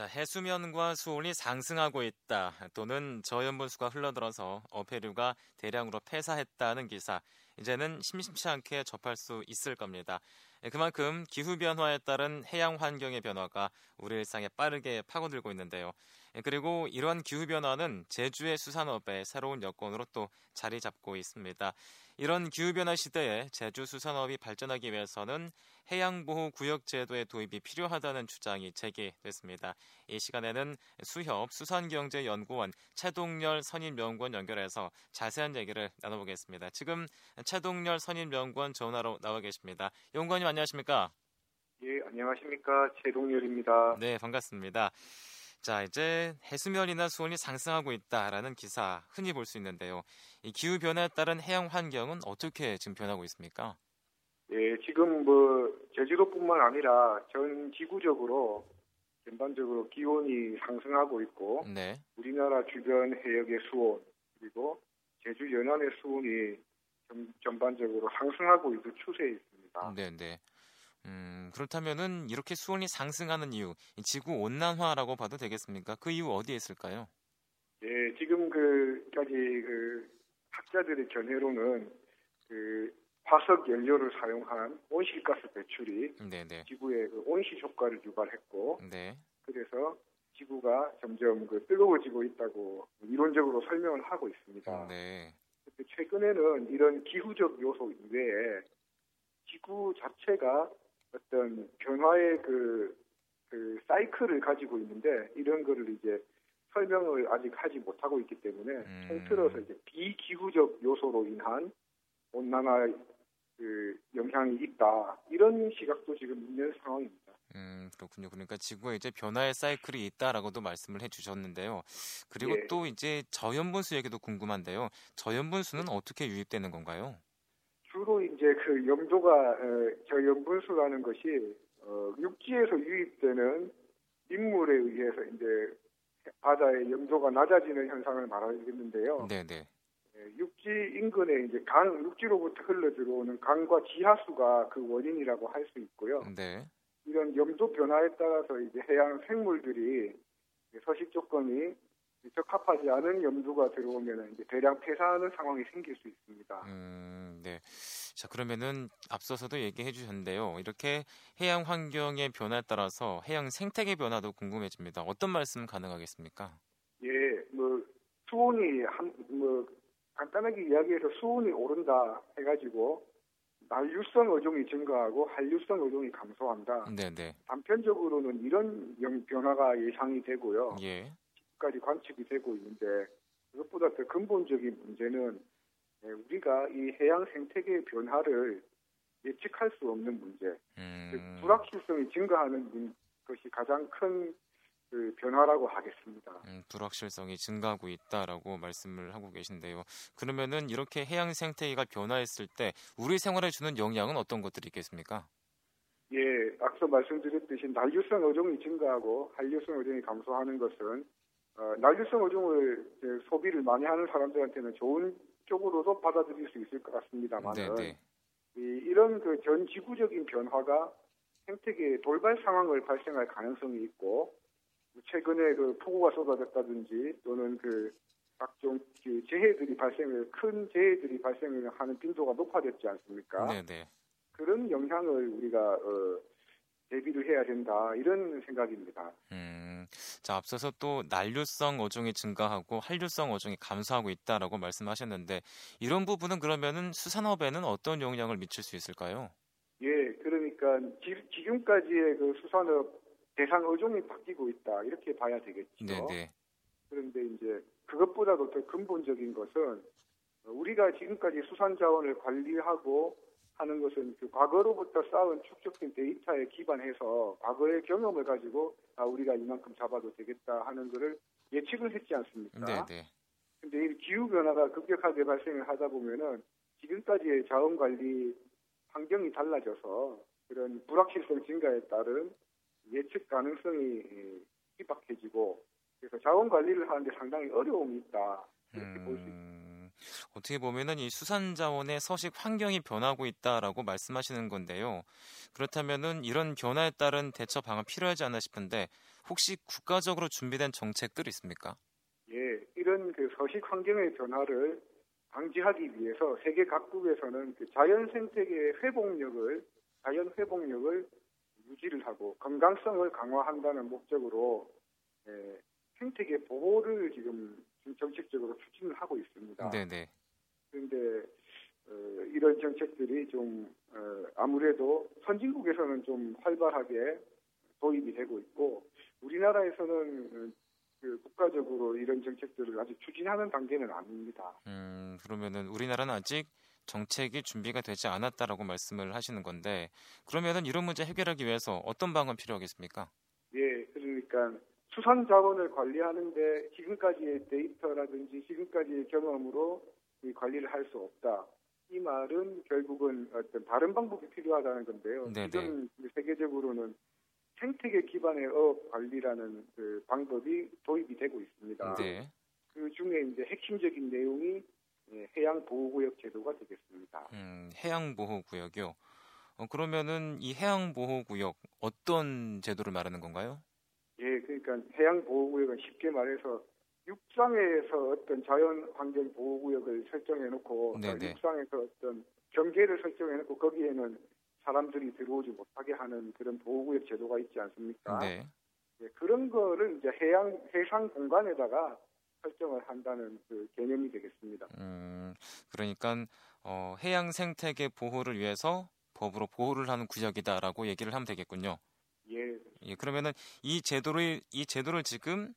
자, 해수면과 수온이 상승하고 있다. 또는 저염분수가 흘러들어서 어패류가 대량으로 폐사했다는 기사. 이제는 심심치 않게 접할 수 있을 겁니다. 예, 그만큼 기후 변화에 따른 해양 환경의 변화가 우리 일상에 빠르게 파고들고 있는데요. 예, 그리고 이런 기후 변화는 제주의 수산업의 새로운 여건으로 또 자리 잡고 있습니다. 이런 기후변화 시대에 제주 수산업이 발전하기 위해서는 해양보호구역 제도의 도입이 필요하다는 주장이 제기됐습니다. 이 시간에는 수협 수산경제연구원 최동열 선임연구원 연결해서 자세한 얘기를 나눠보겠습니다. 지금 최동열 선임연구원 전화로 나와 계십니다. 연구원님 안녕하십니까? 예, 안녕하십니까. 최동열입니다. 네, 반갑습니다. 자, 이제 해수면이나 수온이 상승하고 있다라는 기사 흔히 볼 수 있는데요. 이 기후 변화에 따른 해양 환경은 어떻게 지금 변하고 있습니까? 예, 지금 뭐 제주도뿐만 아니라 전 지구적으로 전반적으로 기온이 상승하고 있고 네. 우리나라 주변 해역의 수온 그리고 제주 연안의 수온이 전, 전반적으로 상승하고 있는 추세에 있습니다. 네, 네. 음, 그렇다면은 이렇게 수온이 상승하는 이유, 지구 온난화라고 봐도 되겠습니까? 그 이유 어디에 있을까요? 예, 지금 그까지 그 학자들의 견해로는 그 화석 연료를 사용한 온실가스 배출이 네네. 네. 지구에 그 온실 효과를 유발했고, 네. 그래서 지구가 점점 그 뜨거워지고 있다고 이론적으로 설명을 하고 있습니다. 네. 최근에는 이런 기후적 요소 이외에 지구 자체가 어떤 변화의 그, 그 사이클을 가지고 있는데 이런 거를 이제 설명을 아직 하지 못하고 있기 때문에 음. 통틀어서 이제 비기후적 요소로 인한 온난화 그 영향이 있다 이런 시각도 지금 있는 상황입니다. 음 그렇군요. 그러니까 지구에 이제 변화의 사이클이 있다라고도 말씀을 해주셨는데요. 그리고 예. 또 이제 저염분수 얘기도 궁금한데요. 저염분수는 어떻게 유입되는 건가요? 주로 이제 그 염도가 어, 저염분수라는 것이 어, 육지에서 유입되는 인물에 의해서 이제 바다의 염도가 낮아지는 현상을 말하겠는데요. 네네. 예, 육지 인근에 이제 강 육지로부터 흘러 들어오는 강과 지하수가 그 원인이라고 할 수 있고요. 네. 이런 염도 변화에 따라서 이제 해양 생물들이 서식 조건이 적합하지 않은 염도가 들어오면 이제 대량 폐사하는 상황이 생길 수 있습니다. 음, 네. 자, 그러면은 앞서서도 얘기해 주셨는데요. 이렇게 해양 환경의 변화에 따라서 해양 생태계 변화도 궁금해집니다. 어떤 말씀 가능하겠습니까? 예, 뭐 수온이 한 뭐 간단하게 이야기해서 수온이 오른다 해가지고 난류성 어종이 증가하고 한류성 어종이 감소한다. 네, 네. 단편적으로는 이런 영- 변화가 예상이 되고요. 예. 까지 관측이 되고 있는데 그것보다 더 근본적인 문제는 예, 우리가 이 해양 생태계의 변화를 예측할 수 없는 문제, 즉 음. 불확실성이 증가하는 문- 것이 가장 큰 그 변화라고 하겠습니다. 음, 불확실성이 증가하고 있다라고 말씀을 하고 계신데요. 그러면은 이렇게 해양 생태계가 변화했을 때 우리 생활에 주는 영향은 어떤 것들이 있겠습니까? 예, 앞서 말씀드렸듯이 난류성 어종이 증가하고 한류성 어종이 감소하는 것은 어, 난류성 어종을 이제 소비를 많이 하는 사람들한테는 좋은 쪽으로도 받아들일 수 있을 것 같습니다만 네, 네. 이, 이런 그 전 지구적인 변화가 생태계에 돌발 상황을 발생할 가능성이 있고 최근에 그 폭우가 쏟아졌다든지 또는 그 각종 그 재해들이 발생을 큰 재해들이 발생을 하는 빈도가 높아졌지 않습니까? 네, 네. 그런 영향을 우리가 어, 대비를 해야 된다 이런 생각입니다. 음, 자, 앞서서 또 난류성 어종이 증가하고 한류성 어종이 감소하고 있다라고 말씀하셨는데 이런 부분은 그러면은 수산업에는 어떤 영향을 미칠 수 있을까요? 예, 그러니까 지, 지금까지의 그 수산업 대상 어종이 바뀌고 있다 이렇게 봐야 되겠죠. 네, 네. 그런데 이제 그것보다도 더 근본적인 것은 우리가 지금까지 수산 자원을 관리하고 하는 것은 그 과거로부터 쌓은 축적된 데이터에 기반해서 과거의 경험을 가지고 아 우리가 이만큼 잡아도 되겠다 하는 것을 예측을 했지 않습니까? 네, 네. 근데 이 기후 변화가 급격하게 발생을 하다 보면은 지금까지의 자원 관리 환경이 달라져서 그런 불확실성 증가에 따른 예측 가능성이 희박해지고 그래서 자원 관리를 하는데 상당히 어려움이 있다 이렇게 볼수 있습니다. 음, 어떻게 보면은 이 수산 자원의 서식 환경이 변하고 있다라고 말씀하시는 건데요. 그렇다면은 이런 변화에 따른 대처 방안 필요하지 않나 싶은데 혹시 국가적으로 준비된 정책들이 있습니까? 예, 이런 그 서식 환경의 변화를 방지하기 위해서 세계 각국에서는 그 자연 생태계의 회복력을 자연 회복력을 유지를 하고 건강성을 강화한다는 목적으로 예, 생태계 보호를 지금 정책적으로 추진을 하고 있습니다. 네네. 그런데 어, 이런 정책들이 좀 어, 아무래도 선진국에서는 좀 활발하게 도입이 되고 있고 우리나라에서는 그 국가적으로 이런 정책들을 아직 추진하는 단계는 아닙니다. 음, 그러면은 우리나라는 아직 정책이 준비가 되지 않았다라고 말씀을 하시는 건데 그러면은 이런 문제 해결하기 위해서 어떤 방안 필요하겠습니까? 예, 그러니까 수산 자원을 관리하는데 지금까지의 데이터라든지 지금까지의 경험으로 이 관리를 할 수 없다. 이 말은 결국은 어떤 다른 방법이 필요하다는 건데요. 네네. 지금 세계적으로는 생태계 기반의 어업 관리라는 그 방법이 도입이 되고 있습니다. 네. 그 중에 이제 핵심적인 내용이 예, 해양 보호구역 제도가 되겠습니다. 음, 해양 보호 구역이요. 어, 그러면은 이 해양 보호 구역 어떤 제도를 말하는 건가요? 예, 그러니까 해양 보호구역은 쉽게 말해서 육상에서 어떤 자연 환경 보호구역을 설정해 놓고. 육상에서 어떤 경계를 설정해 놓고 거기에는 사람들이 들어오지 못하게 하는 그런 보호구역 제도가 있지 않습니까? 네. 예, 그런 거를 이제 해양 해상 공간에다가 설정을 한다는 그 개념이 되겠습니다. 음, 그러니까 어, 해양 생태계 보호를 위해서 법으로 보호를 하는 구역이다라고 얘기를 하면 되겠군요. 예, 예, 그러면은 이 제도를 이 제도를 지금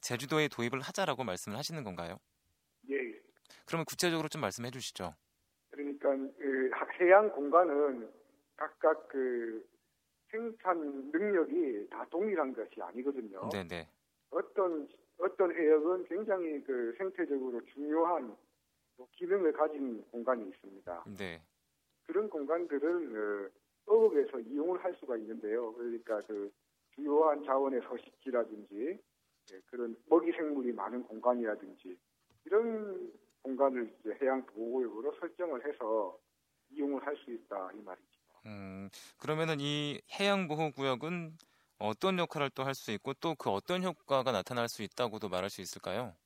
제주도에 도입을 하자라고 말씀을 하시는 건가요? 예. 그러면 구체적으로 좀 말씀해 주시죠. 그러니까 그 해양 공간은 각각 그 생산 능력이 다 동일한 것이 아니거든요. 네, 네. 어떤 어떤 해역은 굉장히 그 생태적으로 중요한 뭐 기능을 가진 공간이 있습니다. 네. 그런 공간들을 어, 어업에서 이용을 할 수가 있는데요. 그러니까 그 주요한 자원의 서식지라든지 예, 그런 먹이 생물이 많은 공간이라든지 이런 공간을 이제 해양 보호구역으로 설정을 해서 이용을 할 수 있다 이 말이죠. 음, 그러면은 이 해양 보호 구역은 어떤 역할을 또 할 수 있고 또 그 어떤 효과가 나타날 수 있다고도 말할 수 있을까요?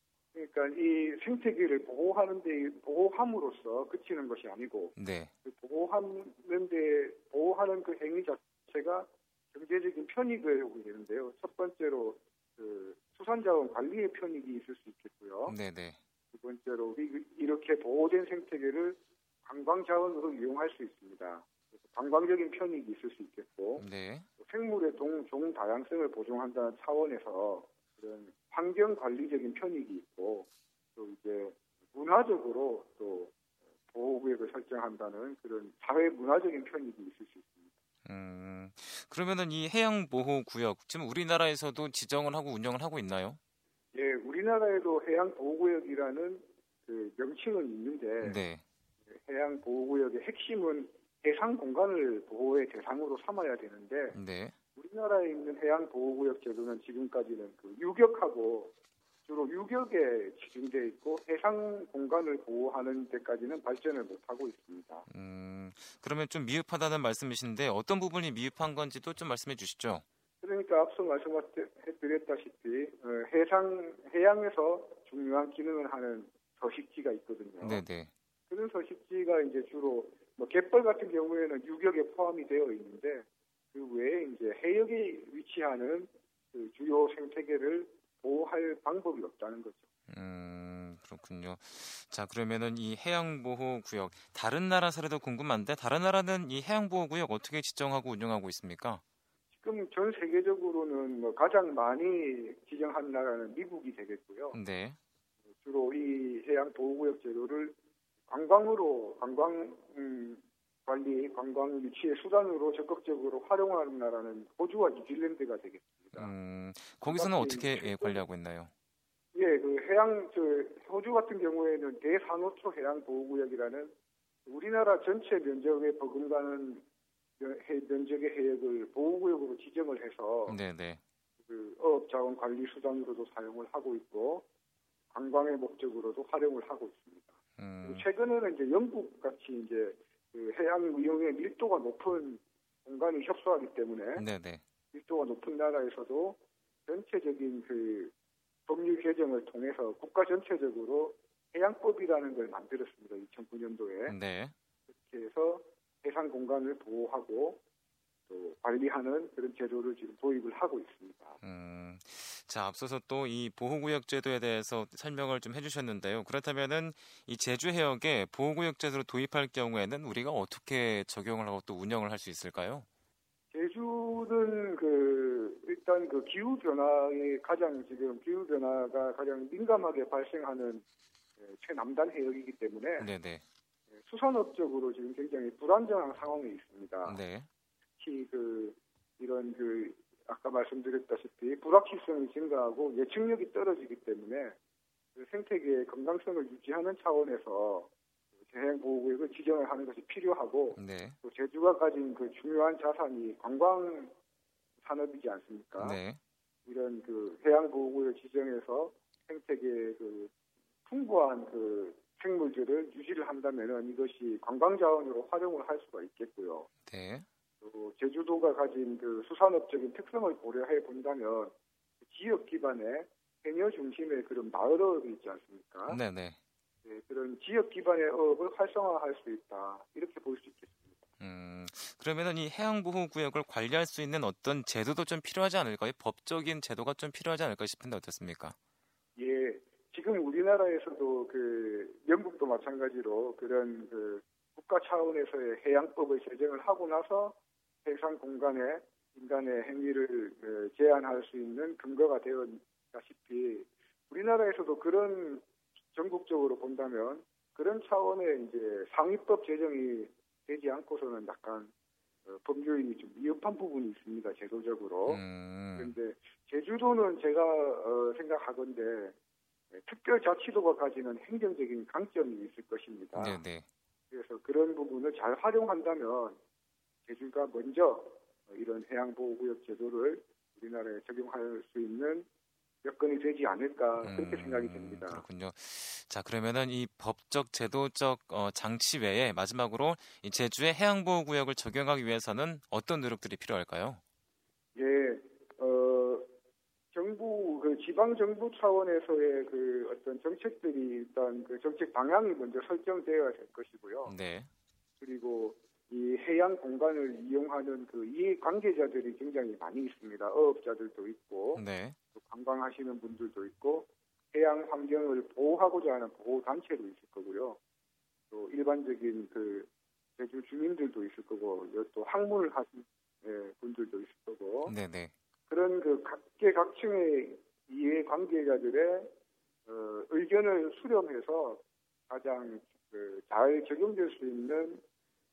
그러니까 이 생태계를 보호하는데 보호함으로써 그치는 것이 아니고 네. 그 보호하는데 보호하는 그 행위 자체가 경제적인 편익을 오게 되는데요. 첫 번째로 그 수산자원 관리의 편익이 있을 수 있겠고요. 네, 네. 두 번째로 이- 이렇게 보호된 생태계를 관광 자원으로 이용할 수 있습니다. 관광적인 편익이 있을 수 있겠고 네. 또 생물의 동, 종 다양성을 보존한다는 차원에서 그런 환경 관리적인 편익이 있고 또 이제 문화적으로 또 보호구역을 설정한다는 그런 사회 문화적인 편익이 있을 수 있습니다. 음, 그러면은 이 해양 보호 구역 지금 우리나라에서도 지정을 하고 운영을 하고 있나요? 예, 우리나라에도 해양 보호 구역이라는 그 명칭은 있는데 네. 해양 보호 구역의 핵심은 해상 공간을 보호의 대상으로 삼아야 되는데 네. 우리나라에 있는 해양 보호구역 제도는 지금까지는 그 유격하고 주로 유격에 집중돼 있고 해상 공간을 보호하는 데까지는 발전을 못 하고 있습니다. 음, 그러면 좀 미흡하다는 말씀이신데 어떤 부분이 미흡한 건지도 좀 말씀해 주시죠. 그러니까 앞서 말씀드렸다시피 어, 해상 해양에서 중요한 기능을 하는 서식지가 있거든요. 네, 네. 그런 서식지가 이제 주로 뭐 갯벌 같은 경우에는 유격에 포함이 되어 있는데 그 외에 이제 해역에 위치하는 그 주요 생태계를 보호할 방법이 없다는 거죠. 음, 그렇군요. 자, 그러면은 이 해양 보호 구역 다른 나라 사례도 궁금한데 다른 나라는 이 해양 보호 구역 어떻게 지정하고 운영하고 있습니까? 지금 전 세계적으로는 뭐 가장 많이 지정한 나라는 미국이 되겠고요. 네. 주로 이 해양 보호구역 제도를 관광으로 관광 음, 관리, 관광 유치의 수단으로 적극적으로 활용하는 나라는 호주와 뉴질랜드가 되겠습니다. 음, 거기서는 어떻게 예, 관리하고 있나요? 예, 그 해양 저 호주 같은 경우에는 대산호초 해양 보호구역이라는 우리나라 전체 면적에 버금가는 면- 면적의 해역을 보호구역으로 지정을 해서 네, 네. 그 어업자원 관리 수단으로도 사용을 하고 있고 관광의 목적으로도 활용을 하고 있습니다. 음, 최근에는 이제 영국 같이 이제 그 해양 이용의 밀도가 높은 공간이 협소하기 때문에 네, 네. 밀도가 높은 나라에서도 전체적인 그 법률 개정을 통해서 국가 전체적으로 해양법이라는 걸 만들었습니다. 2009년도에. 네. 그렇게 해서 해상 공간을 보호하고 또 관리하는 그런 제도를 지금 도입을 하고 있습니다. 음, 자 앞서서 또 이 보호구역 제도에 대해서 설명을 좀 해주셨는데요. 그렇다면은 이 제주 해역에 보호구역 제도를 도입할 경우에는 우리가 어떻게 적용을 하고 또 운영을 할 수 있을까요? 제주는 그 일단 그 기후 변화에 가장 지금 기후 변화가 가장 민감하게 발생하는 예, 최남단 해역이기 때문에 네네. 예, 수산업적으로 지금 굉장히 불안정한 상황에 있습니다. 네. 특히 그 이런 그 아까 말씀드렸다시피 불확실성이 증가하고 예측력이 떨어지기 때문에 그 생태계의 건강성을 유지하는 차원에서 해양보호구역을 지정을 하는 것이 필요하고 네. 또 제주가 가진 그 중요한 자산이 관광 산업이지 않습니까? 네. 이런 그 해양보호구역 지정에서 생태계의 그 풍부한 그 생물들을 유지를 한다면은 이것이 관광 자원으로 활용을 할 수가 있겠고요. 네. 또 제주도가 가진 그 수산업적인 특성을 고려해 본다면 그 지역 기반의 해녀 중심의 그런 마을어업이 있지 않습니까? 네네. 네, 그런 지역 기반의 어업을 활성화할 수 있다 이렇게 볼 수 있겠습니다. 음, 그러면은 이 해양보호구역을 관리할 수 있는 어떤 제도도 좀 필요하지 않을까요? 법적인 제도가 좀 필요하지 않을까 싶은데 어떻습니까? 예, 지금 우리나라에서도 그 영국도 마찬가지로 그런 그 국가 차원에서의 해양법을 제정을 하고 나서 해상 공간에 인간의 행위를 그 제한할 수 있는 근거가 되었다시피 우리나라에서도 그런 전국적으로 본다면 그런 차원의 이제 상위법 제정이 되지 않고서는 약간 어, 법률이 좀 미흡한 부분이 있습니다 제도적으로. 음, 그런데 제주도는 제가 어, 생각하건데 예, 특별자치도가 가지는 행정적인 강점이 있을 것입니다. 네네. 그래서 그런 부분을 잘 활용한다면 제주가 먼저 어, 이런 해양보호구역 제도를 우리나라에 적용할 수 있는 여건이 되지 않을까 그렇게 음, 생각이 됩니다. 그렇군요. 자, 그러면은 이 법적, 제도적 어, 장치 외에 마지막으로 이 제주의 해양보호구역을 적용하기 위해서는 어떤 노력들이 필요할까요? 예, 어, 정부, 그 지방 정부 차원에서의 그 어떤 정책들이 일단 그 정책 방향이 먼저 설정되어야 될 것이고요. 네. 그리고 이 해양 공간을 이용하는 그 이해 관계자들이 굉장히 많이 있습니다. 어업자들도 있고, 네. 또 관광하시는 분들도 있고, 해양 환경을 보호하고자 하는 보호 단체도 있을 거고요. 또 일반적인 그 제주 주민들도 있을 거고, 또 학문을 하신 예, 분들도 있을 거고, 네네. 그런 그 각계각층의 이해 관계자들의 어, 의견을 수렴해서 가장 그 잘 적용될 수 있는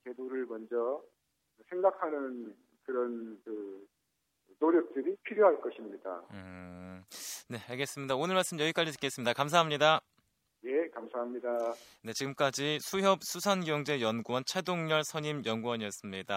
제도를 먼저 생각하는 그런 그 노력들이 필요할 것입니다. 음, 네, 알겠습니다. 오늘 말씀 여기까지 듣겠습니다. 감사합니다. 예, 감사합니다. 네, 지금까지 수협 수산경제연구원 최동열 선임 연구원이었습니다.